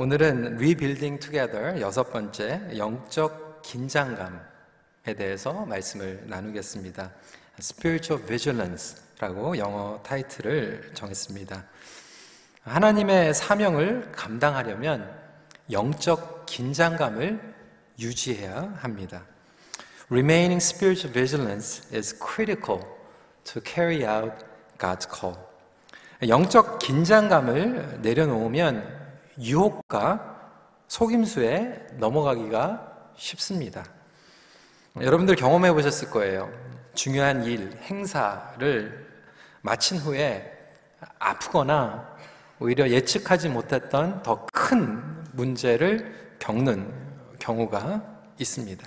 오늘은 Rebuilding Together 여섯 번째 영적 긴장감에 대해서 말씀을 나누겠습니다. Spiritual Vigilance라고 영어 타이틀을 정했습니다. 하나님의 사명을 감당하려면 영적 긴장감을 유지해야 합니다. Remaining spiritual vigilance is critical to carry out God's call. 영적 긴장감을 내려놓으면 유혹과 속임수에 넘어가기가 쉽습니다. 여러분들 경험해 보셨을 거예요. 중요한 일, 행사를 마친 후에 아프거나 오히려 예측하지 못했던 더 큰 문제를 겪는 경우가 있습니다.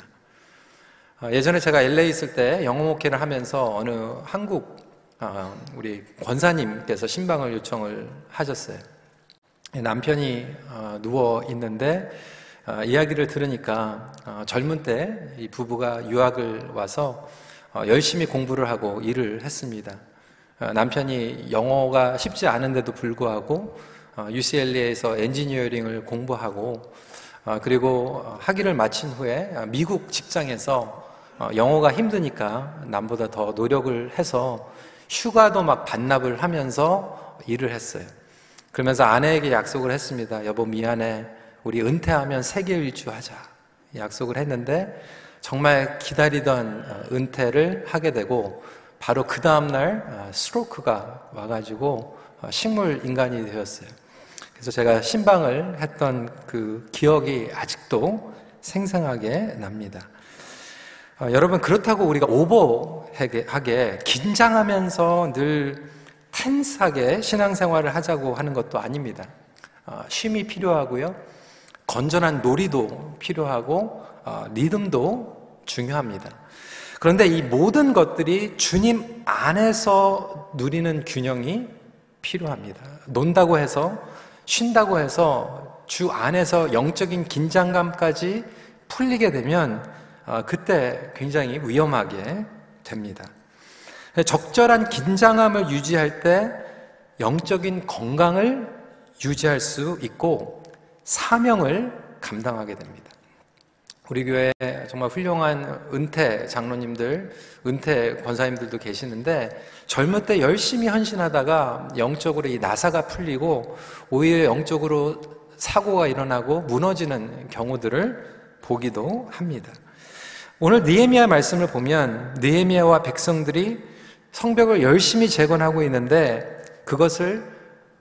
어, 예전에 제가 LA 있을 때 영어 목회를 하면서 어느 한국 어, 우리 권사님께서 신방을 요청을 하셨어요. 남편이 어, 누워 있는데 어, 이야기를 들으니까 어, 젊은 때 이 부부가 유학을 와서 열심히 공부를 하고 일을 했습니다. 남편이 영어가 쉽지 않은데도 불구하고 UCLA에서 엔지니어링을 공부하고 그리고 학위를 마친 후에 미국 직장에서 영어가 힘드니까 남보다 더 노력을 해서 휴가도 막 반납을 하면서 일을 했어요. 그러면서 아내에게 약속을 했습니다. 여보 미안해. 우리 은퇴하면 세계 일주 하자. 약속을 했는데 정말 기다리던 어, 은퇴를 하게 되고 바로 그 다음날 어, 스트로크가 와가지고 어, 식물 인간이 되었어요. 그래서 제가 신방을 했던 그 기억이 아직도 생생하게 납니다. 여러분 그렇다고 우리가 오버하게 긴장하면서 늘 텐스하게 신앙생활을 하자고 하는 것도 아닙니다. 어, 쉼이 필요하고요. 건전한 놀이도 필요하고 어, 리듬도 중요합니다. 그런데 이 모든 것들이 주님 안에서 누리는 균형이 필요합니다. 논다고 해서 쉰다고 해서 주 안에서 영적인 긴장감까지 풀리게 되면 어, 그때 굉장히 위험하게 됩니다. 적절한 긴장함을 유지할 때 영적인 건강을 유지할 수 있고 사명을 감당하게 됩니다. 우리 교회 정말 훌륭한 은퇴 장로님들, 은퇴 권사님들도 계시는데 젊을 때 열심히 헌신하다가 영적으로 이 나사가 풀리고 오히려 영적으로 사고가 일어나고 무너지는 경우들을 보기도 합니다. 오늘 느헤미야 말씀을 보면 느헤미야와 백성들이 성벽을 열심히 재건하고 있는데 그것을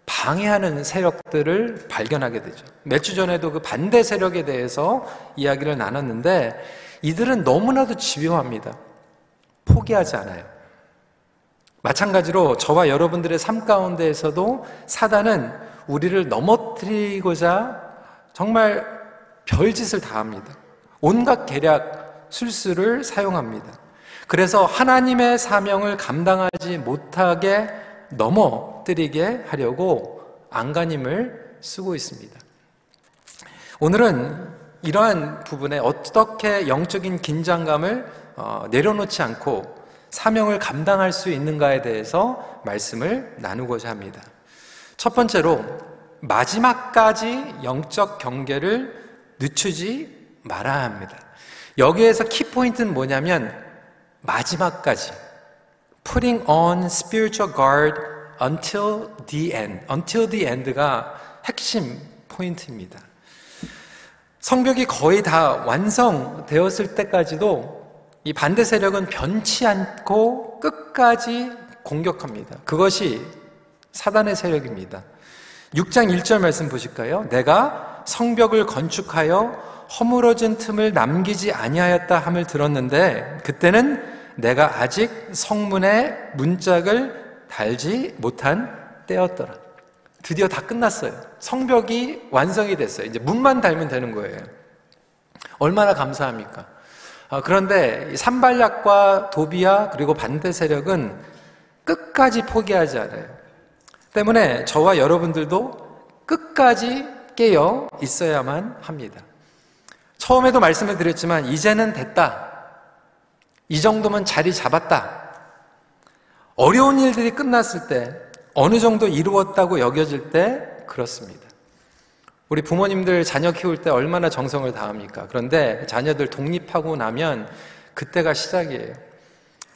방해하는 세력들을 발견하게 되죠. 몇 주 전에도 그 반대 세력에 대해서 이야기를 나눴는데 이들은 너무나도 집요합니다. 포기하지 않아요. 마찬가지로 저와 여러분들의 삶 가운데에서도 사단은 우리를 넘어뜨리고자 정말 별짓을 다 합니다. 온갖 계략, 술수를 사용합니다. 그래서 하나님의 사명을 감당하지 못하게 넘어뜨리게 하려고 안간힘을 쓰고 있습니다. 오늘은 이러한 부분에 어떻게 영적인 긴장감을 어, 내려놓지 않고 사명을 감당할 수 있는가에 대해서 말씀을 나누고자 합니다. 첫 번째로 마지막까지 영적 경계를 늦추지 말아야 합니다. 여기에서 키포인트는 뭐냐면 마지막까지 putting on spiritual guard until the end. until the end가 핵심 포인트입니다. 성벽이 거의 다 완성되었을 때까지도 이 반대 세력은 변치 않고 끝까지 공격합니다. 그것이 사단의 세력입니다. 6장 1절 말씀 보실까요? 내가 성벽을 건축하여 허물어진 틈을 남기지 아니하였다 함을 들었는데 그때는 내가 아직 성문에 문짝을 달지 못한 때였더라. 드디어 다 끝났어요. 성벽이 완성이 됐어요. 이제 문만 달면 되는 거예요. 얼마나 감사합니까? 아, 그런데 산발약과 도비야 그리고 반대 세력은 끝까지 포기하지 않아요. 때문에 저와 여러분들도 끝까지 깨어 있어야만 합니다. 처음에도 말씀을 드렸지만 이제는 됐다. 이 정도면 자리 잡았다. 어려운 일들이 끝났을 때 어느 정도 이루었다고 여겨질 때 그렇습니다. 우리 부모님들 자녀 키울 때 얼마나 정성을 다합니까? 그런데 자녀들 독립하고 나면 그때가 시작이에요.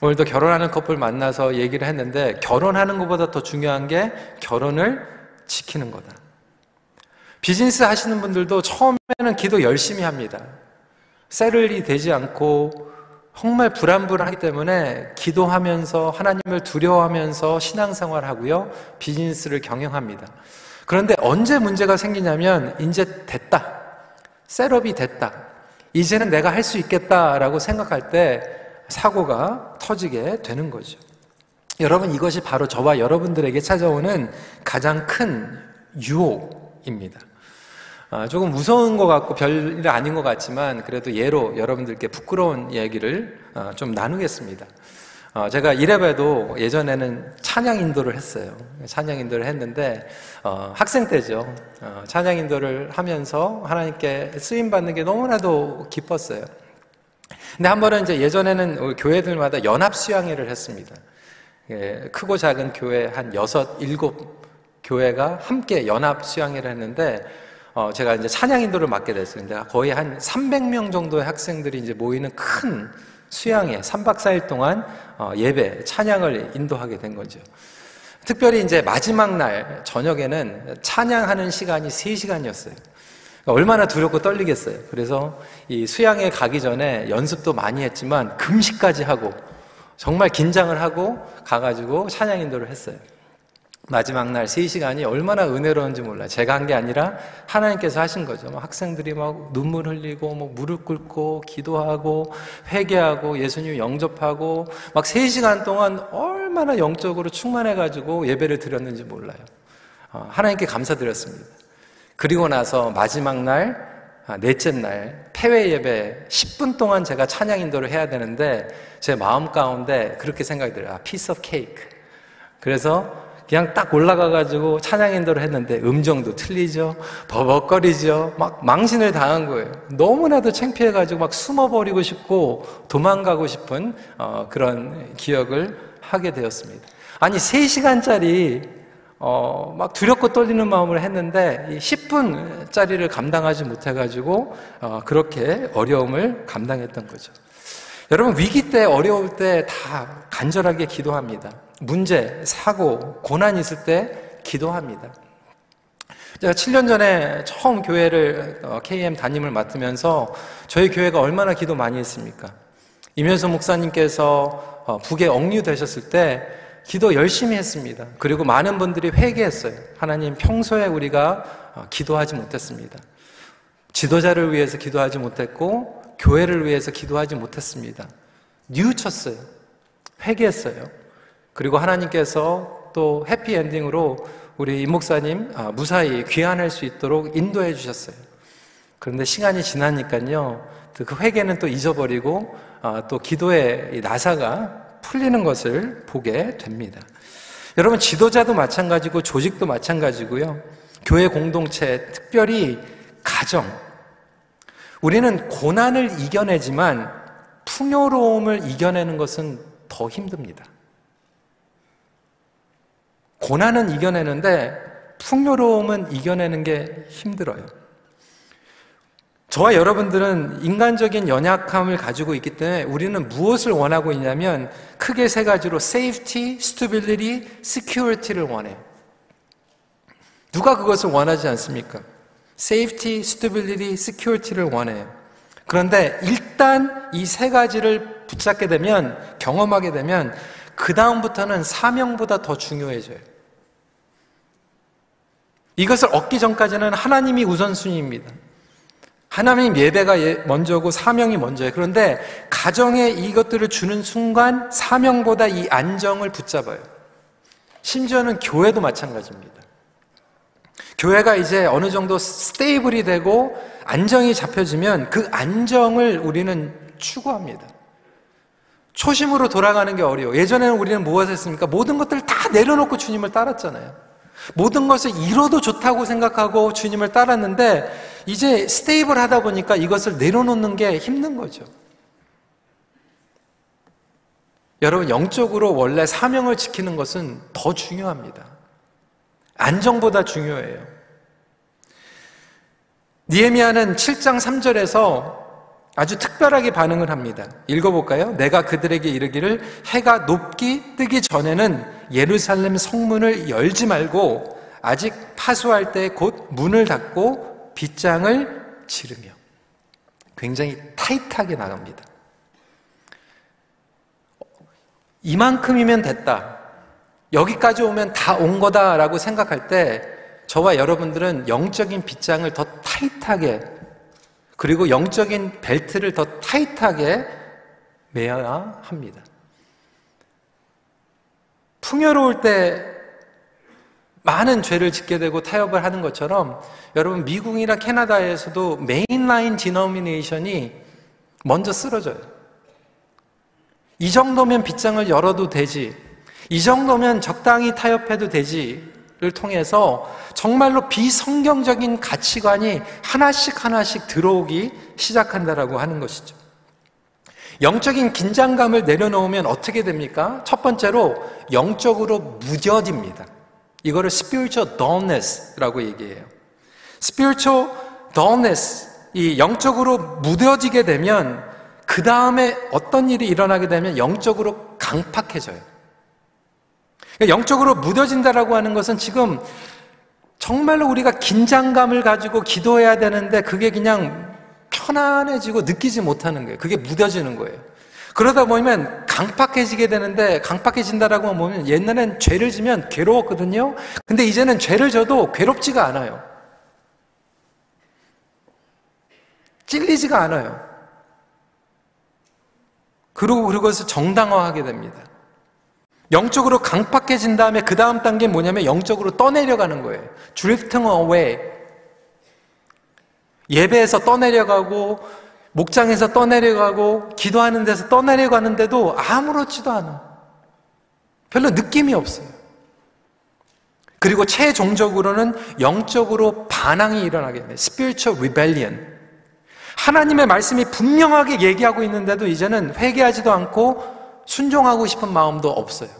오늘도 결혼하는 커플 만나서 얘기를 했는데 결혼하는 것보다 더 중요한 게 결혼을 지키는 거다. 비즈니스 하시는 분들도 처음에는 기도 열심히 합니다. 세를이 되지 않고 정말 불안불안하기 때문에 기도하면서 하나님을 두려워하면서 신앙생활 하고요. 비즈니스를 경영합니다. 그런데 언제 문제가 생기냐면 이제 됐다. 셋업이 됐다. 이제는 내가 할 수 있겠다라고 생각할 때 사고가 터지게 되는 거죠. 여러분 이것이 바로 저와 여러분들에게 찾아오는 가장 큰 유혹입니다. 아, 조금 무서운 것 같고 별일 아닌 것 같지만 그래도 예로 여러분들께 부끄러운 얘기를 아, 좀 나누겠습니다. 어, 제가 이래봬도 예전에는 찬양 인도를 했어요. 찬양 인도를 했는데 어, 학생 때죠. 어, 찬양 인도를 하면서 하나님께 쓰임 받는 게 너무나도 기뻤어요. 근데 한 번은 이제 예전에는 교회들마다 연합 수양회를 했습니다. 예, 크고 작은 교회 한 여섯, 일곱 교회가 함께 연합 수양회를 했는데 어, 제가 이제 찬양 인도를 맡게. 근데 거의 한 300명 정도의 학생들이 이제 모이는 큰 수양회 3박 4일 동안 어, 예배, 찬양을 인도하게 된 거죠. 특별히 이제 마지막 날 저녁에는 찬양하는 시간이 3시간이었어요. 얼마나 두렵고 떨리겠어요. 그래서 이 수양에 가기 전에 연습도 많이 했지만 금식까지 하고 정말 긴장을 하고 가가지고 찬양 인도를 했어요. 마지막 날 3시간이 얼마나 은혜로운지 몰라요. 제가 한 게 아니라 하나님께서 하신 거죠. 막 학생들이 막 눈물 흘리고, 뭐 무릎 꿇고, 기도하고, 회개하고, 예수님 영접하고, 막 3시간 동안 얼마나 영적으로 충만해가지고 예배를 드렸는지 몰라요. 어, 하나님께 감사드렸습니다. 그리고 나서 마지막 날, 아, 넷째 날, 폐회 예배 10분 동안 제가 찬양 인도를 해야 되는데, 제 마음 가운데 그렇게 생각이 들어요. 아, piece of cake. 그래서 그냥 딱 올라가가지고 찬양 인도를 했는데 음정도 틀리죠. 버벅거리죠. 막 망신을 당한 거예요. 너무나도 창피해가지고 막 숨어버리고 싶고 도망가고 싶은 어, 그런 기억을 하게 되었습니다. 아니, 3시간짜리 어, 막 두렵고 떨리는 마음을 했는데 10분짜리를 감당하지 못해가지고 어, 그렇게 어려움을 감당했던 거죠. 여러분 위기 때 어려울 때 다 간절하게 기도합니다. 문제, 사고, 고난 있을 때 기도합니다. 제가 7년 전에 처음 교회를 KM 어, 담임을 맡으면서 저희 교회가 얼마나 기도 많이 했습니까? 이면서 목사님께서 어, 북에 억류되셨을 때 기도 열심히 했습니다. 그리고 많은 분들이 회개했어요. 하나님 평소에 우리가 어, 기도하지 못했습니다. 지도자를 위해서 기도하지 못했고 교회를 위해서 기도하지 못했습니다. 뉘우쳤어요. 회개했어요. 그리고 하나님께서 또 해피엔딩으로 우리 임 목사님 아, 무사히 귀환할 수 있도록 인도해 주셨어요. 그런데 시간이 지나니까요, 그 회개는 또 잊어버리고 아, 또 기도의 나사가 풀리는 것을 보게 됩니다. 여러분 지도자도 마찬가지고 조직도 마찬가지고요. 교회 공동체, 특별히 가정. 우리는 고난을 이겨내지만 풍요로움을 이겨내는 것은 더 힘듭니다. 고난은 이겨내는데 풍요로움은 이겨내는 게 힘들어요. 저와 여러분들은 인간적인 연약함을 가지고 있기 때문에 우리는 무엇을 원하고 있냐면 크게 세 가지로 safety, stability, security를 원해요. 누가 그것을 원하지 않습니까? safety, stability, security를 원해요. 그런데 일단 이 세 가지를 붙잡게 되면 경험하게 되면 그 다음부터는 사명보다 더 중요해져요. 이것을 얻기 전까지는 하나님이 우선순위입니다. 하나님 예배가 예, 먼저고 사명이 먼저예요. 그런데 가정에 이것들을 주는 순간 사명보다 이 안정을 붙잡아요. 심지어는 교회도 마찬가지입니다. 교회가 이제 어느 정도 스테이블이 되고 안정이 잡혀지면 그 안정을 우리는 추구합니다. 초심으로 돌아가는 게 어려워. 예전에는 우리는 무엇을 했습니까? 모든 것들을 다 내려놓고 주님을 따랐잖아요. 모든 것을 잃어도 좋다고 생각하고 주님을 따랐는데 이제 stable 하다 보니까 이것을 내려놓는 게 힘든 거죠. 여러분, 영적으로 원래 사명을 지키는 것은 더 중요합니다. 안정보다 중요해요. 니에미아는 7장 3절에서 아주 특별하게 반응을 합니다. 읽어볼까요? 내가 그들에게 이르기를 해가 높기 뜨기 전에는 예루살렘 성문을 열지 말고 아직 파수할 때 곧 문을 닫고 빗장을 지르며 굉장히 타이트하게 나갑니다. 이만큼이면 됐다. 여기까지 오면 다 온 거다라고 생각할 때 저와 여러분들은 영적인 빗장을 더 타이트하게 그리고 영적인 벨트를 더 타이트하게 매야 합니다. 풍요로울 때 많은 죄를 짓게 되고 타협을 하는 것처럼 여러분 미국이나 캐나다에서도 mainline denomination이 먼저 쓰러져요. 이 정도면 빗장을 열어도 되지. 이 정도면 적당히 타협해도 되지를 통해서 정말로 비성경적인 가치관이 하나씩 하나씩 들어오기 시작한다라고 하는 것이죠. 영적인 긴장감을 내려놓으면 어떻게 됩니까? 첫 번째로 영적으로 무뎌집니다. 이거를 spiritual dullness라고 얘기해요. spiritual dullness, 이 영적으로 무뎌지게 되면 그 다음에 어떤 일이 일어나게 되면 영적으로 강팍해져요. 그러니까 영적으로 무뎌진다라고 하는 것은 지금 정말로 우리가 긴장감을 가지고 기도해야 되는데 그게 그냥 편안해지고 느끼지 못하는 거예요. 그게 무뎌지는 거예요. 그러다 보면 강팍해지게 되는데 강팍해진다라고 보면 옛날엔 죄를 지면 괴로웠거든요. 근데 이제는 죄를 져도 괴롭지가 않아요. 찔리지가 않아요. 그리고 그것을 정당화하게 됩니다. 영적으로 강팍해진 다음에 그 다음 단계 뭐냐면 영적으로 떠내려가는 거예요. drifting away. 예배에서 떠내려가고 목장에서 떠내려가고 기도하는 데서 떠내려가는데도 아무렇지도 않아. 별로 느낌이 없어요. 그리고 최종적으로는 영적으로 반항이 일어나게 됩니다. spiritual rebellion. 하나님의 말씀이 분명하게 얘기하고 있는데도 이제는 회개하지도 않고 순종하고 싶은 마음도 없어요.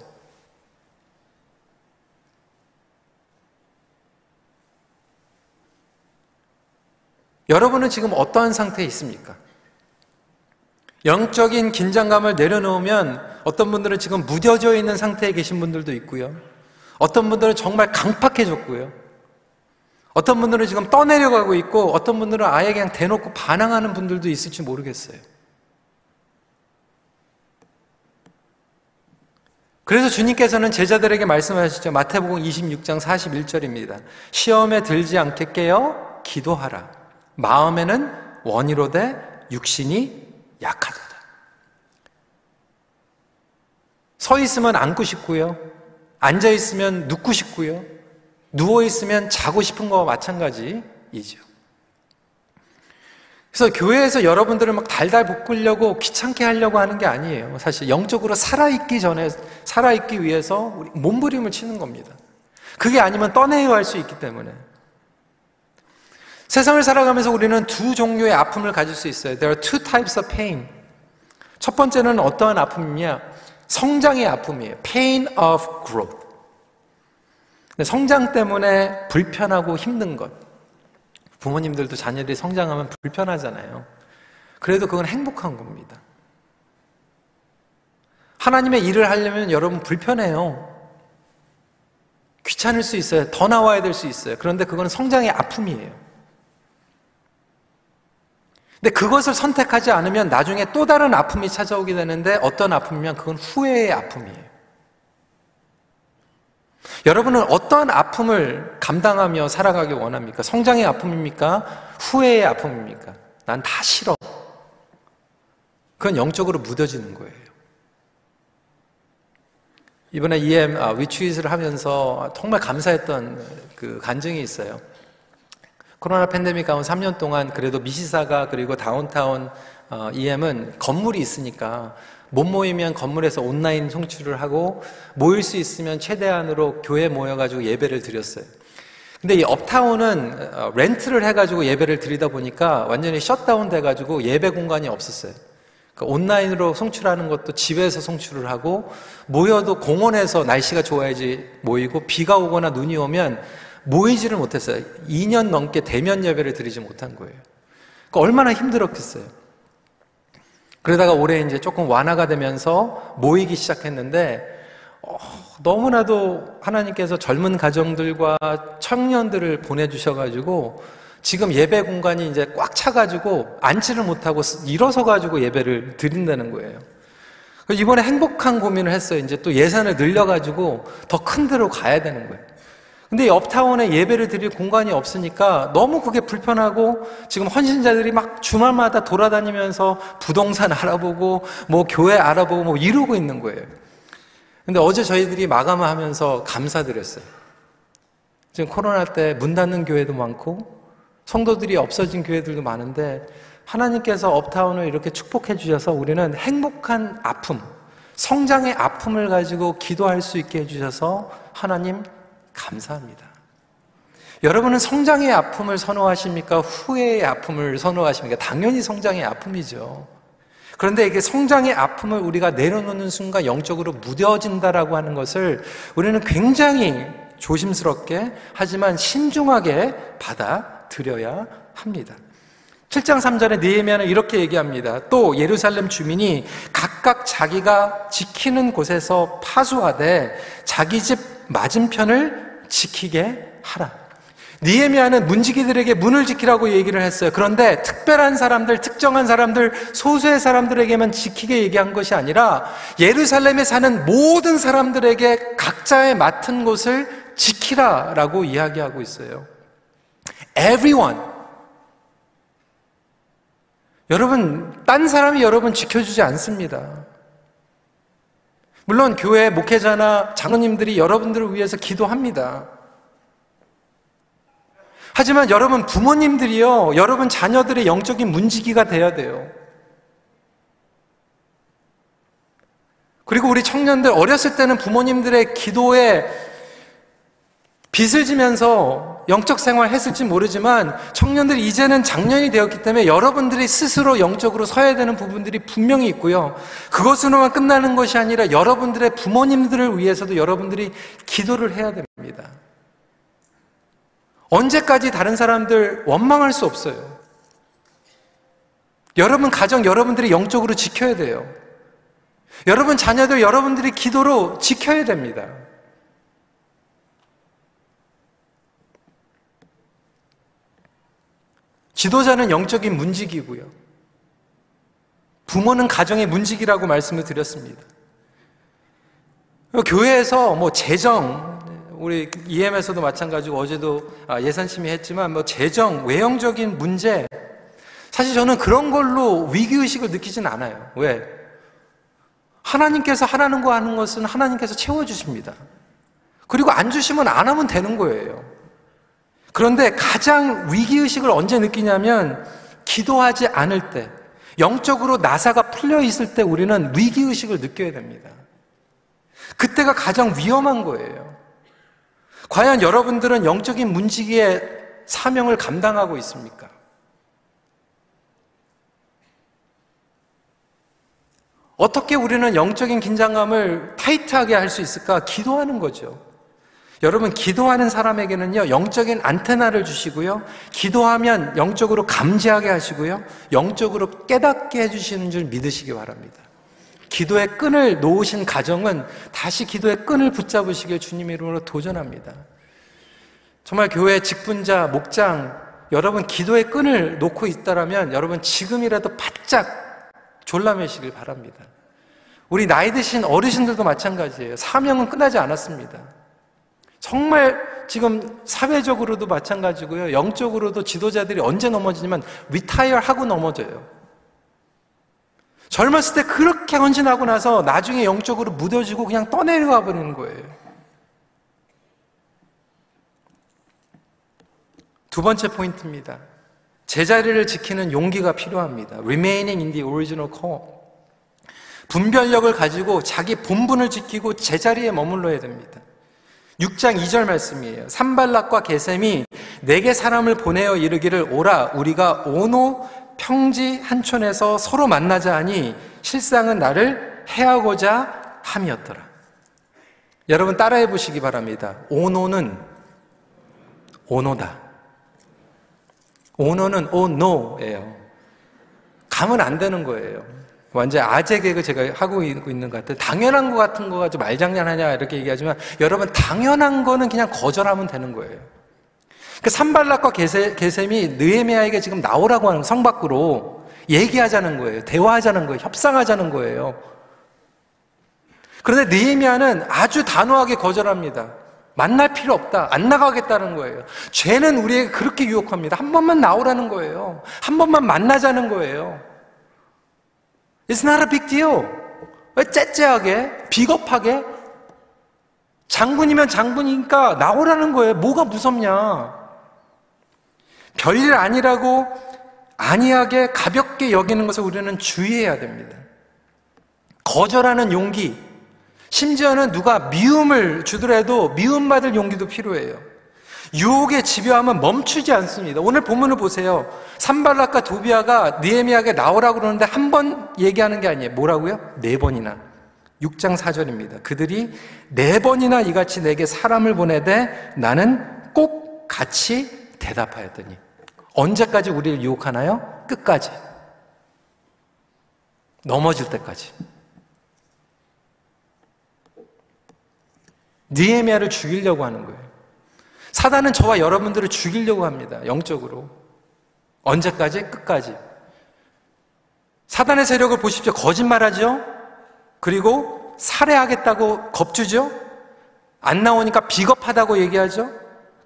여러분은 지금 어떠한 상태에 있습니까? 영적인 긴장감을 내려놓으면 어떤 분들은 지금 무뎌져 있는 상태에 계신 분들도 있고요. 어떤 분들은 정말 강팍해졌고요. 어떤 분들은 지금 떠내려가고 있고 어떤 분들은 아예 그냥 대놓고 반항하는 분들도 있을지 모르겠어요. 그래서 주님께서는 제자들에게 말씀하시죠. 마태복음 26장 41절입니다. 시험에 들지 않게 깨어 기도하라. 마음에는 원이로되 육신이 약하도다. 서 있으면 앉고 싶고요. 앉아 있으면 눕고 싶고요. 누워 있으면 자고 싶은 거와 마찬가지이죠. 그래서 교회에서 여러분들을 막 달달 볶으려고 귀찮게 하려고 하는 게 아니에요. 사실 영적으로 살아있기 전에, 살아있기 위해서 우리 몸부림을 치는 겁니다. 그게 아니면 떠내야 할 수 있기 때문에. 세상을 살아가면서 우리는 두 종류의 아픔을 가질 수 있어요. There are two types of pain. 첫 번째는 어떠한 아픔이냐? 성장의 아픔이에요. Pain of growth. 성장 때문에 불편하고 힘든 것. 부모님들도 자녀들이 성장하면 불편하잖아요. 그래도 그건 행복한 겁니다. 하나님의 일을 하려면 여러분 불편해요. 귀찮을 수 있어요. 더 나와야 될 수 있어요. 그런데 그건 성장의 아픔이에요. 근데 그것을 선택하지 않으면 나중에 또 다른 아픔이 찾아오게 되는데 어떤 아픔이면 그건 후회의 아픔이에요. 여러분은 어떤 아픔을 감당하며 살아가기 원합니까? 성장의 아픔입니까? 후회의 아픔입니까? 난 다 싫어. 그건 영적으로 묻어지는 거예요. 이번에 EM 위추잇을 하면서 정말 감사했던 그 간증이 있어요. 코로나 팬데믹 가운데 3년 동안 그래도 미시사가 그리고 다운타운 EM은 건물이 있으니까 못 모이면 건물에서 온라인 송출을 하고 모일 수 있으면 최대한으로 교회 모여가지고 예배를 드렸어요. 근데 이 업타운은 어, 렌트를 해가지고 예배를 드리다 보니까 완전히 셧다운 돼가지고 예배 공간이 없었어요. 그러니까 온라인으로 송출하는 것도 집에서 송출을 하고 모여도 공원에서 날씨가 좋아야지 모이고 비가 오거나 눈이 오면 모이지를 못했어요. 2년 넘게 대면 예배를 드리지 못한 거예요. 그러니까 얼마나 힘들었겠어요. 그러다가 올해 이제 조금 완화가 되면서 모이기 시작했는데 어, 너무나도 하나님께서 젊은 가정들과 청년들을 보내주셔가지고 지금 예배 공간이 이제 꽉 차가지고 앉지를 못하고 일어서 가지고 예배를 드린다는 거예요. 이번에 행복한 고민을 했어요. 이제 또 예산을 늘려가지고 더 큰 데로 가야 되는 거예요. 근데 업타운에 예배를 드릴 공간이 없으니까 너무 그게 불편하고 지금 헌신자들이 막 주말마다 돌아다니면서 부동산 알아보고 뭐 교회 알아보고 뭐 이러고 있는 거예요. 근데 어제 저희들이 마감을 하면서 감사드렸어요. 지금 코로나 때 문 닫는 교회도 많고 성도들이 없어진 교회들도 많은데 하나님께서 업타운을 이렇게 축복해 주셔서 우리는 행복한 아픔, 성장의 아픔을 가지고 기도할 수 있게 해주셔서 하나님 감사합니다. 여러분은 성장의 아픔을 선호하십니까? 후회의 아픔을 선호하십니까? 당연히 성장의 아픔이죠. 그런데 이게 성장의 아픔을 우리가 내려놓는 순간 영적으로 무뎌진다라고 하는 것을 우리는 굉장히 조심스럽게 하지만 신중하게 받아들여야 합니다. 7장 3절에 느헤미야는 이렇게 얘기합니다. 또 예루살렘 주민이 각각 자기가 지키는 곳에서 파수하되 자기 집 맞은편을 지키게 하라. 니에미아는 문지기들에게 문을 지키라고 얘기를 했어요. 그런데 특별한 사람들, 특정한 사람들, 소수의 사람들에게만 지키게 얘기한 것이 아니라 예루살렘에 사는 모든 사람들에게 각자의 맡은 곳을 지키라라고 이야기하고 있어요. Everyone. 여러분, 딴 사람이 여러분 지켜주지 않습니다. 물론 교회 목회자나 장로님들이 여러분들을 위해서 기도합니다. 하지만 여러분 부모님들이요, 여러분 자녀들의 영적인 문지기가 돼야 돼요. 그리고 우리 청년들 어렸을 때는 부모님들의 기도에 빚을 지면서 영적 생활 했을지 모르지만 청년들이 이제는 장년이 되었기 때문에 여러분들이 스스로 영적으로 서야 되는 부분들이 분명히 있고요. 그것으로만 끝나는 것이 아니라 여러분들의 부모님들을 위해서도 여러분들이 기도를 해야 됩니다. 언제까지 다른 사람들 원망할 수 없어요. 여러분 가정 여러분들이 영적으로 지켜야 돼요. 여러분 자녀들 여러분들이 기도로 지켜야 됩니다. 지도자는 영적인 문직이고요. 부모는 가정의 문직이라고 말씀을 드렸습니다. 교회에서 뭐 재정, 우리 EM에서도 마찬가지고 어제도 아, 예산심의 했지만 뭐 재정, 외형적인 문제, 사실 저는 그런 걸로 위기의식을 느끼진 않아요. 왜? 하나님께서 하라는 거 하는 것은 하나님께서 채워주십니다. 그리고 안 주시면 안 하면 되는 거예요. 그런데 가장 위기의식을 언제 느끼냐면 기도하지 않을 때, 영적으로 나사가 풀려 있을 때 우리는 위기의식을 느껴야 됩니다. 그때가 가장 위험한 거예요. 과연 여러분들은 영적인 문지기의 사명을 감당하고 있습니까? 어떻게 우리는 영적인 긴장감을 타이트하게 할 수 있을까? 기도하는 거죠. 여러분, 기도하는 사람에게는요, 영적인 안테나를 주시고요, 기도하면 영적으로 감지하게 하시고요, 영적으로 깨닫게 해주시는 줄 믿으시기 바랍니다. 기도의 끈을 놓으신 가정은 다시 기도의 끈을 붙잡으시길 주님 이름으로 도전합니다. 정말 교회 직분자, 목장, 여러분 기도의 끈을 놓고 있다라면 여러분 지금이라도 바짝 졸라매시길 바랍니다. 우리 나이 드신 어르신들도 마찬가지예요. 사명은 끝나지 않았습니다. 정말 지금 사회적으로도 마찬가지고요. 영적으로도 지도자들이 언제 넘어지냐면 리타이어 하고 넘어져요. 젊었을 때 그렇게 헌신하고 나서 나중에 영적으로 무뎌지고 그냥 떠내려가 버리는 거예요. 두 번째 포인트입니다. 제자리를 지키는 용기가 필요합니다. Remaining in the original call. 분별력을 가지고 자기 본분을 지키고 제자리에 머물러야 됩니다. 6장 2절 말씀이에요. 산발락과 게셈이 내게 사람을 보내어 이르기를 오라 우리가 오노 평지 한촌에서 서로 만나자 하니 실상은 나를 해하고자 함이었더라. 여러분 따라해 보시기 바랍니다. 오노는 오노다. 오노는 오노예요. 가면 안 되는 거예요. 완전 아재 개그 제가 하고 있는 것 같아요. 당연한 것 같은 거 가지고 말장난하냐 이렇게 얘기하지만 여러분 당연한 거는 그냥 거절하면 되는 거예요. 그 산발락과 게셈이 느에미아에게 지금 나오라고 하는 성 밖으로 얘기하자는 거예요. 대화하자는 거예요. 협상하자는 거예요. 그런데 느에미아는 아주 단호하게 거절합니다. 만날 필요 없다. 안 나가겠다는 거예요. 죄는 우리에게 그렇게 유혹합니다. 한 번만 나오라는 거예요. 한 번만 만나자는 거예요. It's not a big deal. 왜 째째하게, 비겁하게? 장군이면 장군이니까 나오라는 거예요. 뭐가 무섭냐? 별일 아니라고 안이하게 가볍게 여기는 것을 우리는 주의해야 됩니다. 거절하는 용기, 심지어는 누가 미움을 주더라도 미움받을 용기도 필요해요. 유혹의 집요함은 멈추지 않습니다. 오늘 본문을 보세요. 산발락과 도비아가 느헤미야에게 나오라고 그러는데 한 번 얘기하는 게 아니에요. 뭐라고요? 네 번이나. 6장 4절입니다. 그들이 네 번이나 이같이 내게 사람을 보내되 나는 꼭 같이 대답하였더니 언제까지 우리를 유혹하나요? 끝까지. 넘어질 때까지. 니에미아를 죽이려고 하는 거예요. 사단은 저와 여러분들을 죽이려고 합니다. 영적으로. 언제까지? 끝까지. 사단의 세력을 보십시오. 거짓말하죠? 그리고 살해하겠다고 겁주죠? 안 나오니까 비겁하다고 얘기하죠?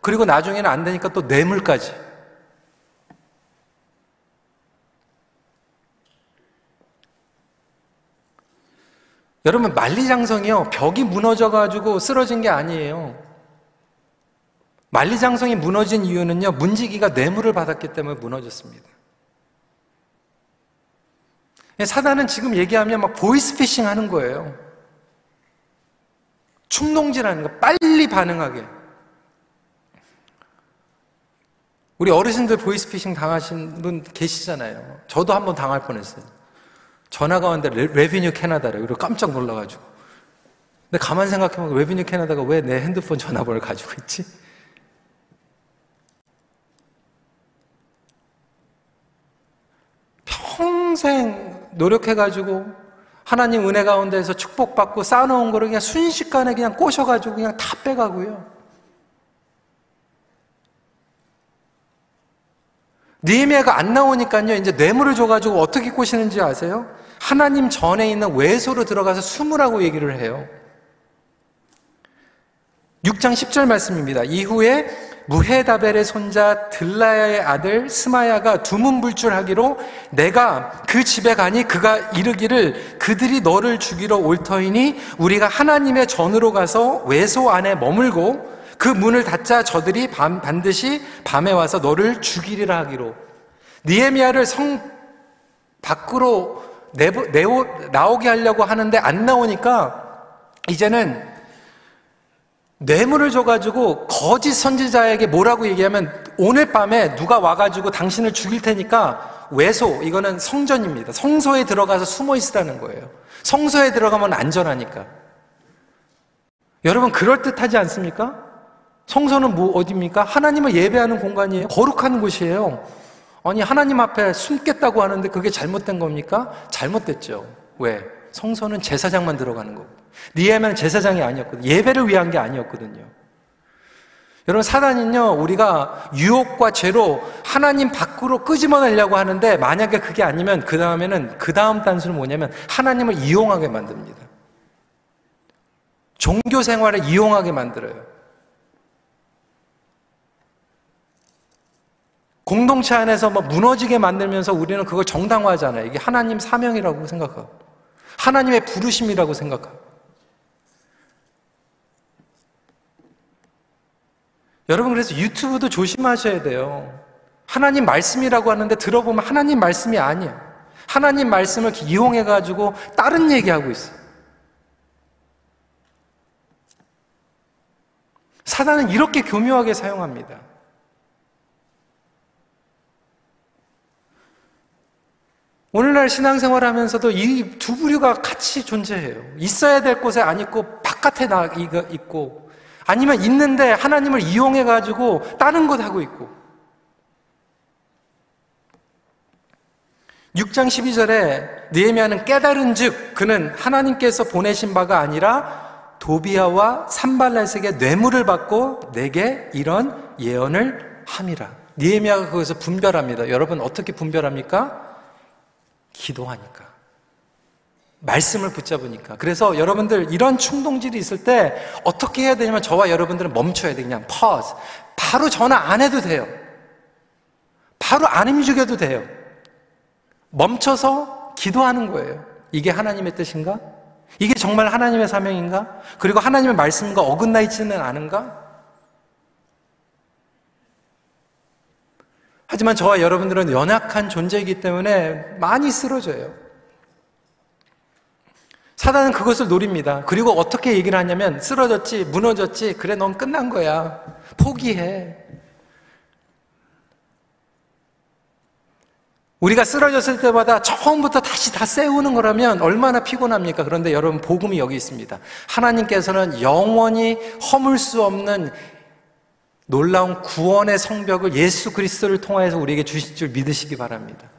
그리고 나중에는 안 되니까 또 뇌물까지. 여러분 만리장성이요 벽이 무너져가지고 쓰러진 게 아니에요. 만리장성이 무너진 이유는요 문지기가 뇌물을 받았기 때문에 무너졌습니다. 사단은 지금 얘기하면 막 보이스피싱 하는 거예요. 충동질하는 거 빨리 반응하게. 우리 어르신들 보이스피싱 당하신 분 계시잖아요. 저도 한번 당할 뻔했어요. 전화가 왔는데 레비뉴 캐나다래. 그리고 깜짝 놀라가지고. 근데 가만 생각해보면 레비뉴 캐나다가 왜 내 핸드폰 전화번호를 가지고 있지? 평생 노력해가지고 하나님 은혜 가운데서 축복받고 쌓아놓은 거를 그냥 순식간에 그냥 꼬셔가지고 그냥 다 빼가고요. 니에미아가 안 나오니까요. 이제 뇌물을 줘가지고 어떻게 꼬시는지 아세요? 하나님 전에 있는 외소로 들어가서 숨으라고 얘기를 해요. 6장 10절 말씀입니다. 이후에 무헤다벨의 손자 들라야의 아들 스마야가 두문불출하기로 내가 그 집에 가니 그가 이르기를 그들이 너를 죽이러 올 터이니 우리가 하나님의 전으로 가서 외소 안에 머물고 그 문을 닫자 저들이 밤, 반드시 밤에 와서 너를 죽이리라 하기로. 니에미아를 성 밖으로 내보, 내오, 나오게 하려고 하는데 안 나오니까 이제는 뇌물을 줘가지고 거짓 선지자에게 뭐라고 얘기하면 오늘 밤에 누가 와가지고 당신을 죽일 테니까 외소, 이거는 성전입니다. 성소에 들어가서 숨어 있으라는 거예요. 성소에 들어가면 안전하니까. 여러분, 그럴듯하지 않습니까? 성소는 뭐 어디입니까? 하나님을 예배하는 공간이에요. 거룩한 곳이에요. 아니 하나님 앞에 숨겠다고 하는데 그게 잘못된 겁니까? 잘못됐죠. 왜? 성소는 제사장만 들어가는 거고. 니에면 제사장이 아니었거든요. 예배를 위한 게 아니었거든요. 여러분 사단은요 우리가 유혹과 죄로 하나님 밖으로 끄집어내려고 하는데 만약에 그게 아니면 그 다음에는 그 다음 단수는 뭐냐면 하나님을 이용하게 만듭니다. 종교 생활을 이용하게 만들어요. 공동체 안에서 뭐 무너지게 만들면서 우리는 그걸 정당화하잖아요. 이게 하나님 사명이라고 생각하고, 하나님의 부르심이라고 생각하고. 여러분, 그래서 유튜브도 조심하셔야 돼요. 하나님 말씀이라고 하는데 들어보면 하나님 말씀이 아니야. 하나님 말씀을 이용해 가지고 다른 얘기하고 있어. 사단은 이렇게 교묘하게 사용합니다. 오늘날 신앙생활 하면서도 이 두 부류가 같이 존재해요. 있어야 될 곳에 안 있고 바깥에 나 있고 아니면 있는데 하나님을 이용해가지고 다른 것 하고 있고. 6장 12절에 느헤미야는 깨달은 즉 그는 하나님께서 보내신 바가 아니라 도비아와 산발렛에게 뇌물을 받고 내게 이런 예언을 함이라. 느헤미야가 거기서 분별합니다. 여러분 어떻게 분별합니까? 기도하니까. 말씀을 붙잡으니까. 그래서 여러분들 이런 충동질이 있을 때 어떻게 해야 되냐면 저와 여러분들은 멈춰야 돼. 그냥 pause. 바로 전화 안 해도 돼요. 바로 안 힘주겨도 돼요. 멈춰서 기도하는 거예요. 이게 하나님의 뜻인가? 이게 정말 하나님의 사명인가? 그리고 하나님의 말씀과 어긋나 있지는 않은가? 하지만 저와 여러분들은 연약한 존재이기 때문에 많이 쓰러져요. 사단은 그것을 노립니다. 그리고 어떻게 얘기를 하냐면 쓰러졌지, 무너졌지, 그래, 넌 끝난 거야. 포기해. 우리가 쓰러졌을 때마다 처음부터 다시 다 세우는 거라면 얼마나 피곤합니까? 그런데 여러분, 복음이 여기 있습니다. 하나님께서는 영원히 허물 수 없는 놀라운 구원의 성벽을 예수 그리스도를 통해서 우리에게 주실 줄 믿으시기 바랍니다.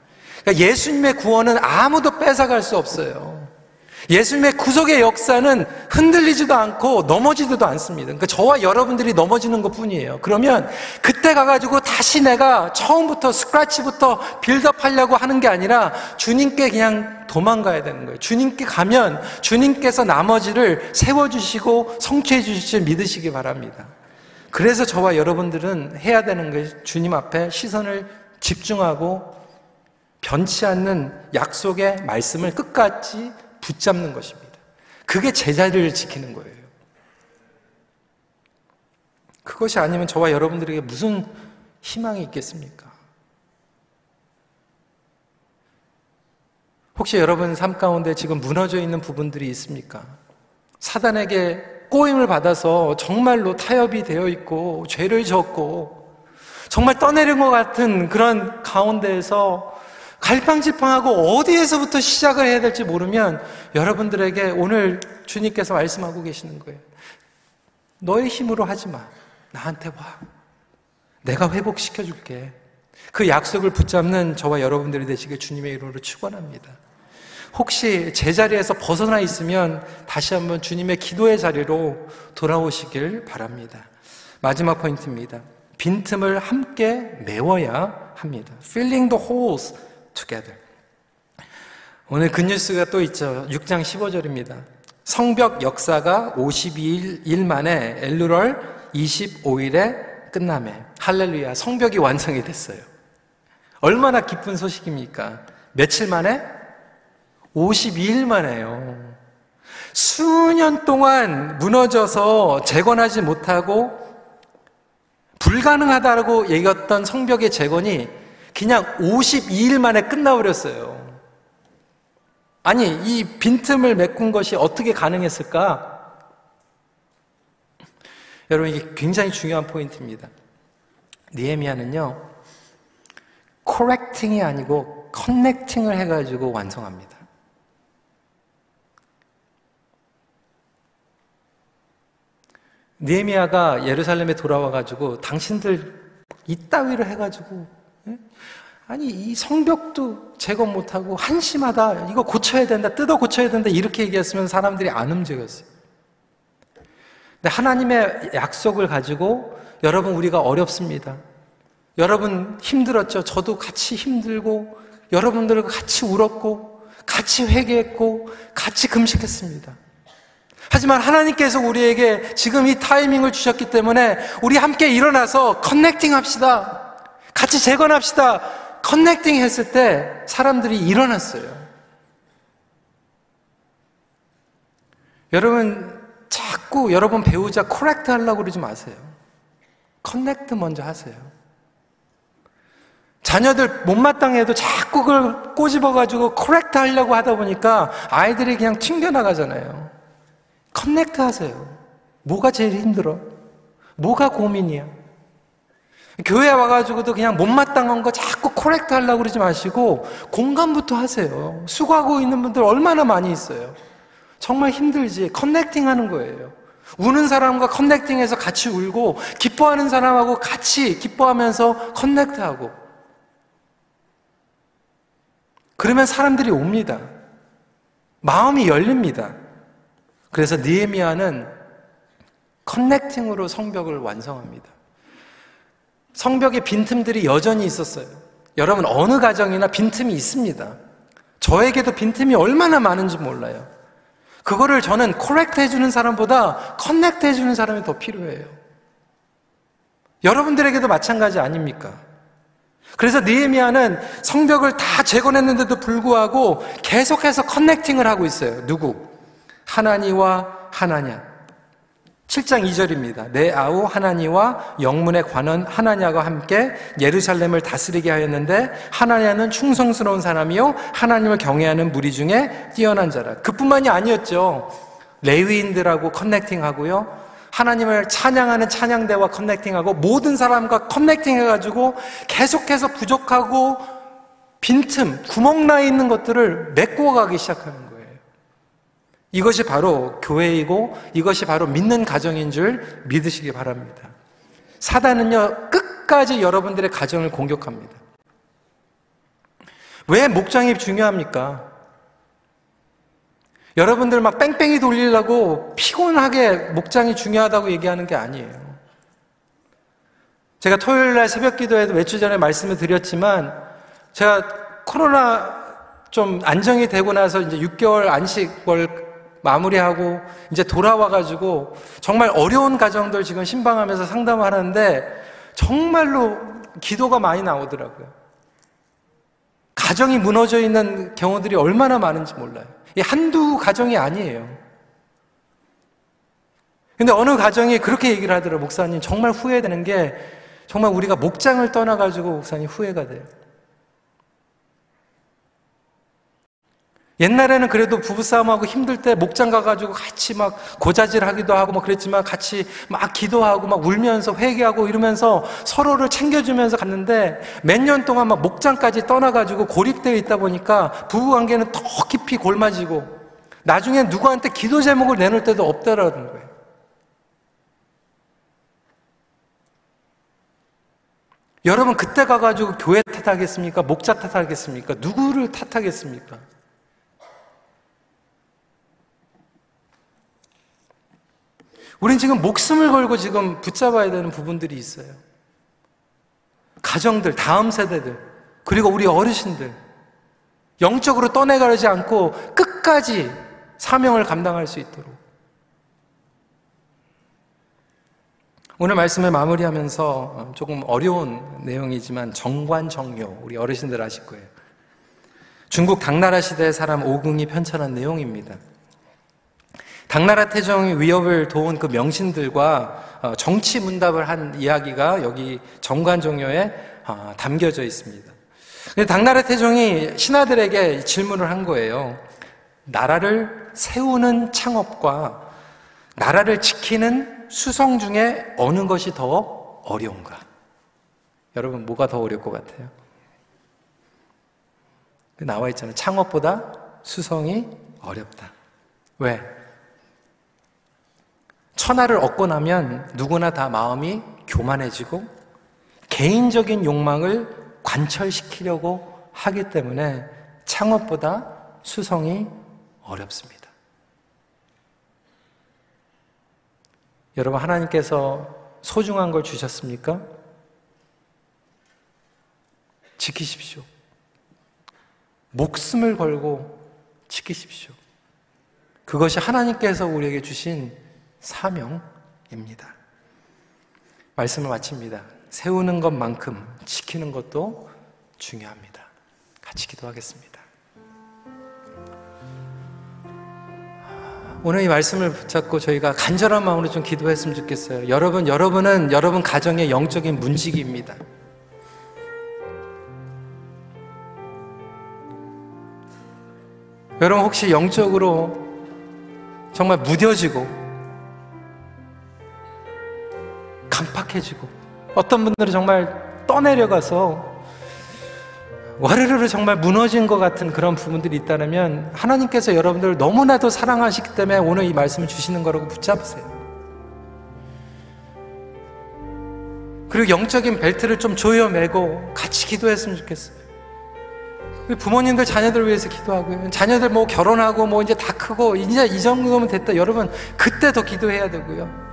그러니까 예수님의 구원은 아무도 뺏어갈 수 없어요. 예수님의 구속의 역사는 흔들리지도 않고 넘어지지도 않습니다. 그러니까 저와 여러분들이 넘어지는 것 뿐이에요. 그러면 그때 가가지고 다시 내가 처음부터 스크래치부터 빌드업 하려고 하는 게 아니라 주님께 그냥 도망가야 되는 거예요. 주님께 가면 주님께서 나머지를 세워주시고 성취해 주실 줄 믿으시기 바랍니다. 그래서 저와 여러분들은 해야 되는 게 주님 앞에 시선을 집중하고 변치 않는 약속의 말씀을 끝까지 붙잡는 것입니다. 그게 제자리를 지키는 거예요. 그것이 아니면 저와 여러분들에게 무슨 희망이 있겠습니까? 혹시 여러분 삶 가운데 지금 무너져 있는 부분들이 있습니까? 사단에게 꼬임을 받아서 정말로 타협이 되어 있고 죄를 졌고 정말 떠내린 것 같은 그런 가운데에서 갈팡질팡하고 어디에서부터 시작을 해야 될지 모르면 여러분들에게 오늘 주님께서 말씀하고 계시는 거예요. 너의 힘으로 하지 마. 나한테 와. 내가 회복시켜 줄게. 그 약속을 붙잡는 저와 여러분들이 되시길 주님의 이름으로 축원합니다. 혹시 제자리에서 벗어나 있으면 다시 한번 주님의 기도의 자리로 돌아오시길 바랍니다. 마지막 포인트입니다. 빈틈을 함께 메워야 합니다. Filling the holes together. 오늘 그 뉴스가 또 있죠. 6장 15절입니다. 성벽 역사가 52일 만에 엘루럴 25일에 끝남에 할렐루야 성벽이 완성이 됐어요. 얼마나 기쁜 소식입니까? 며칠 만에? 52일 만에요. 수년 동안 무너져서 재건하지 못하고 불가능하다고 얘기했던 성벽의 재건이 그냥 52일 만에 끝나버렸어요. 아니, 이 빈틈을 메꾼 것이 어떻게 가능했을까? 여러분, 이게 굉장히 중요한 포인트입니다. 니에미아는요, 코렉팅이 아니고 커넥팅을 해가지고 완성합니다. 니에미아가 예루살렘에 돌아와가지고 당신들 이따위로 해가지고 아니 이 성벽도 제거 못하고 한심하다 이거 고쳐야 된다 뜯어 고쳐야 된다 이렇게 얘기했으면 사람들이 안 움직였어요. 근데 하나님의 약속을 가지고 여러분 우리가 어렵습니다. 여러분 힘들었죠. 저도 같이 힘들고 여러분들과 같이 울었고 같이 회개했고 같이 금식했습니다. 하지만 하나님께서 우리에게 지금 이 타이밍을 주셨기 때문에 우리 함께 일어나서 커넥팅 합시다. 같이 재건합시다. 커넥팅 했을 때 사람들이 일어났어요. 여러분, 자꾸 여러분 배우자 correct 하려고 그러지 마세요. connect 먼저 하세요. 자녀들 못마땅해도 자꾸 그걸 꼬집어가지고 correct 하려고 하다 보니까 아이들이 그냥 튕겨나가잖아요. connect 하세요. 뭐가 제일 힘들어? 뭐가 고민이야? 교회 와가지고도 그냥 못마땅한 거 자꾸 correct 하려고 그러지 마시고 공감부터 하세요. 수고하고 있는 분들 얼마나 많이 있어요. 정말 힘들지. 커넥팅 하는 거예요. 우는 사람과 커넥팅해서 같이 울고 기뻐하는 사람하고 같이 기뻐하면서 커넥트하고 그러면 사람들이 옵니다. 마음이 열립니다. 그래서 니에미아는 커넥팅으로 성벽을 완성합니다. 성벽에 빈틈들이 여전히 있었어요. 여러분 어느 가정이나 빈틈이 있습니다. 저에게도 빈틈이 얼마나 많은지 몰라요. 그거를 저는 correct 해주는 사람보다 connect 해주는 사람이 더 필요해요. 여러분들에게도 마찬가지 아닙니까? 그래서 느헤미야는 성벽을 다 재건했는데도 불구하고 계속해서 connecting을 하고 있어요. 누구? 하나니와 하나냐. 7장 2절입니다. 내 아우 하나니와 영문의 관원 하나냐가 함께 예루살렘을 다스리게 하였는데 하나냐는 충성스러운 사람이요 하나님을 경외하는 무리 중에 뛰어난 자라. 그뿐만이 아니었죠. 레위인들하고 커넥팅하고요. 하나님을 찬양하는 찬양대와 커넥팅하고 모든 사람과 커넥팅해 가지고 계속해서 부족하고 빈틈, 구멍 나 있는 것들을 메꿔 가기 시작하는 거예요. 이것이 바로 교회이고 이것이 바로 믿는 가정인 줄 믿으시기 바랍니다. 사단은요, 끝까지 여러분들의 가정을 공격합니다. 왜 목장이 중요합니까? 여러분들 막 뺑뺑이 돌리려고 피곤하게 목장이 중요하다고 얘기하는 게 아니에요. 제가 토요일 날 새벽 기도에도 몇주 전에 말씀을 드렸지만 제가 코로나 좀 안정이 되고 나서 이제 6개월 안식월 마무리하고 이제 돌아와가지고 정말 어려운 가정들 지금 신방하면서 상담을 하는데 정말로 기도가 많이 나오더라고요. 가정이 무너져 있는 경우들이 얼마나 많은지 몰라요. 이 한두 가정이 아니에요. 근데 어느 가정이 그렇게 얘기를 하더라고요. 목사님, 정말 후회되는 게 정말 우리가 목장을 떠나가지고 목사님 후회가 돼요. 옛날에는 그래도 부부싸움하고 힘들 때 목장 가가지고 같이 막 고자질 하기도 하고 막 그랬지만 같이 막 기도하고 막 울면서 회개하고 이러면서 서로를 챙겨주면서 갔는데 몇 년 동안 막 목장까지 떠나가지고 고립되어 있다 보니까 부부 관계는 더 깊이 골마지고 나중에 누구한테 기도 제목을 내놓을 때도 없다라는 거예요. 여러분 그때 가가지고 교회 탓하겠습니까? 목자 탓하겠습니까? 누구를 탓하겠습니까? 우린 지금 목숨을 걸고 지금 붙잡아야 되는 부분들이 있어요. 가정들, 다음 세대들, 그리고 우리 어르신들. 영적으로 떠내가지 않고 끝까지 사명을 감당할 수 있도록. 오늘 말씀을 마무리하면서 조금 어려운 내용이지만 정관정요, 우리 어르신들 아실 거예요. 중국 당나라 시대의 사람 오궁이 편찬한 내용입니다. 당나라 태종이 위협을 도운 그 명신들과 어, 정치 문답을 한 이야기가 여기 정관종료에 어, 담겨져 있습니다. 당나라 태종이 신하들에게 질문을 한 거예요. 나라를 세우는 창업과 나라를 지키는 수성 중에 어느 것이 더 어려운가? 여러분, 뭐가 더 어려울 것 같아요? 나와 있잖아요. 창업보다 수성이 어렵다. 왜? 천하를 얻고 나면 누구나 다 마음이 교만해지고 개인적인 욕망을 관철시키려고 하기 때문에 창업보다 수성이 어렵습니다. 여러분, 하나님께서 소중한 걸 주셨습니까? 지키십시오. 목숨을 걸고 지키십시오. 그것이 하나님께서 우리에게 주신 사명입니다. 말씀을 마칩니다. 세우는 것만큼 지키는 것도 중요합니다. 같이 기도하겠습니다. 오늘 이 말씀을 붙잡고 저희가 간절한 마음으로 좀 기도했으면 좋겠어요. 여러분, 여러분은 여러분 가정의 영적인 문지기입니다. 여러분 혹시 영적으로 정말 무뎌지고 깜빡해지고 어떤 분들은 정말 떠내려가서 와르르르 정말 무너진 것 같은 그런 부분들이 있다면 하나님께서 여러분들을 너무나도 사랑하시기 때문에 오늘 이 말씀을 주시는 거라고 붙잡으세요. 그리고 영적인 벨트를 좀 조여 매고 같이 기도했으면 좋겠어요. 부모님들 자녀들 위해서 기도하고요. 자녀들 뭐 결혼하고 뭐 이제 다 크고 이제 이 정도면 됐다. 여러분 그때 더 기도해야 되고요.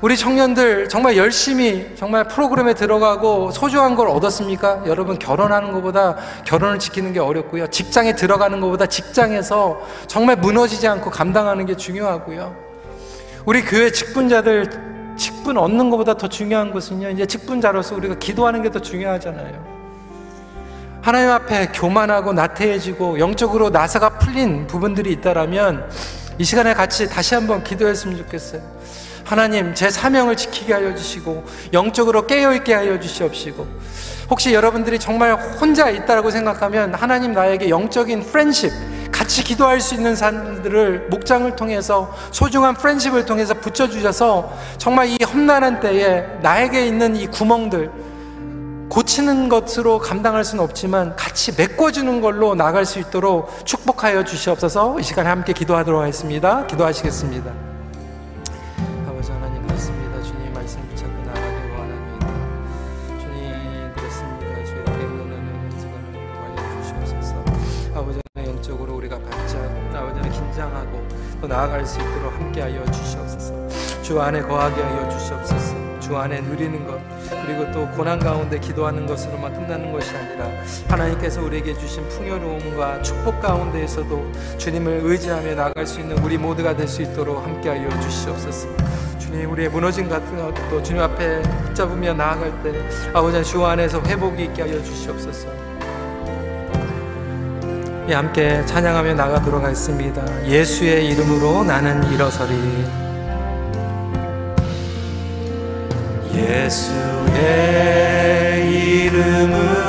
우리 청년들 정말 열심히 정말 프로그램에 들어가고 소중한 걸 얻었습니까? 여러분 결혼하는 것보다 결혼을 지키는 게 어렵고요. 직장에 들어가는 것보다 직장에서 정말 무너지지 않고 감당하는 게 중요하고요. 우리 교회 직분자들 직분 얻는 것보다 더 중요한 것은요. 이제 직분자로서 우리가 기도하는 게 더 중요하잖아요. 하나님 앞에 교만하고 나태해지고 영적으로 나사가 풀린 부분들이 있다라면 이 시간에 같이 다시 한번 기도했으면 좋겠어요. 하나님 제 사명을 지키게 하여 주시고 영적으로 깨어 있게 하여 주시옵시고 혹시 여러분들이 정말 혼자 있다라고 생각하면 하나님 나에게 영적인 프렌십 같이 기도할 수 있는 사람들을 목장을 통해서 소중한 프렌십을 통해서 붙여 주셔서 정말 이 험난한 때에 나에게 있는 이 구멍들 고치는 것으로 감당할 수는 없지만 같이 메꿔주는 걸로 나갈 수 있도록 축복하여 주시옵소서 이 시간에 함께 기도하도록 하겠습니다. 기도하시겠습니다. 나아갈 수 있도록 함께하여 주시옵소서. 주 안에 거하게 하여 주시옵소서. 주 안에 누리는 것 그리고 또 고난 가운데 기도하는 것으로만 끝나는 것이 아니라 하나님께서 우리에게 주신 풍요로움과 축복 가운데에서도 주님을 의지하며 나갈 수 있는 우리 모두가 될 수 있도록 함께하여 주시옵소서. 주님 우리의 무너진 같은 것도 주님 앞에 붙잡으며 나아갈 때 아버지 주 안에서 회복이 있게 하여 주시옵소서. 함께 찬양하며 나가도록 하겠습니다. 예수의 이름으로 나는 일어서리. 예수의 이름으로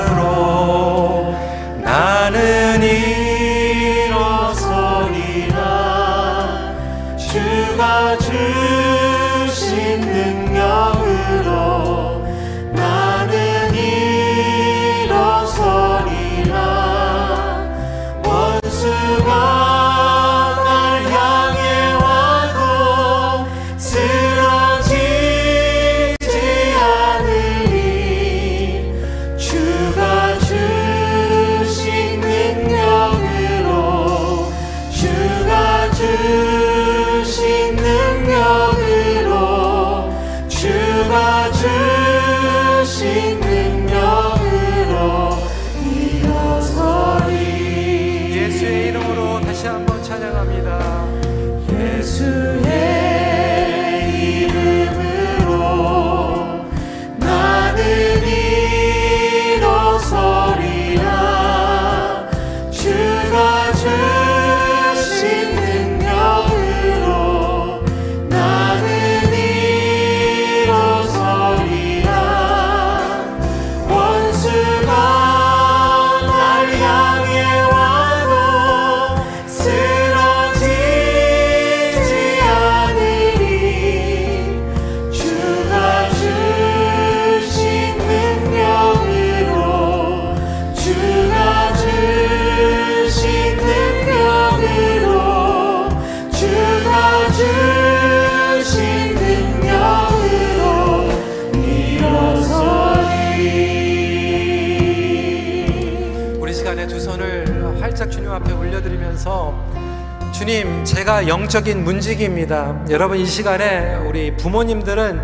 주님, 제가 영적인 문지기입니다. 여러분, 이 시간에 우리 부모님들은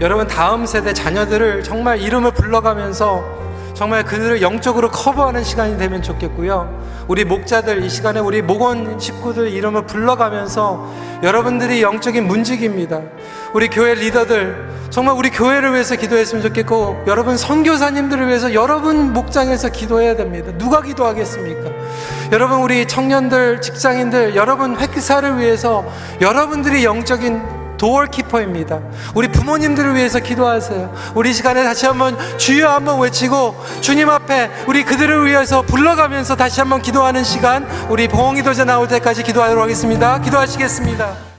여러분 다음 세대 자녀들을 정말 이름을 불러가면서 정말 그들을 영적으로 커버하는 시간이 되면 좋겠고요. 우리 목자들 이 시간에 우리 목원 식구들 이름을 불러가면서 여러분들이 영적인 문지기입니다. 우리 교회 리더들 정말 우리 교회를 위해서 기도했으면 좋겠고 여러분 선교사님들을 위해서 여러분 목장에서 기도해야 됩니다. 누가 기도하겠습니까? 여러분 우리 청년들, 직장인들, 여러분 회사를 위해서 여러분들이 영적인 도어키퍼입니다. 우리 부모님들을 위해서 기도하세요. 우리 시간에 다시 한번 주여 한번 외치고 주님 앞에 우리 그들을 위해서 불러가면서 다시 한번 기도하는 시간 우리 봉홍이 도제 나올 때까지 기도하도록 하겠습니다. 기도하시겠습니다.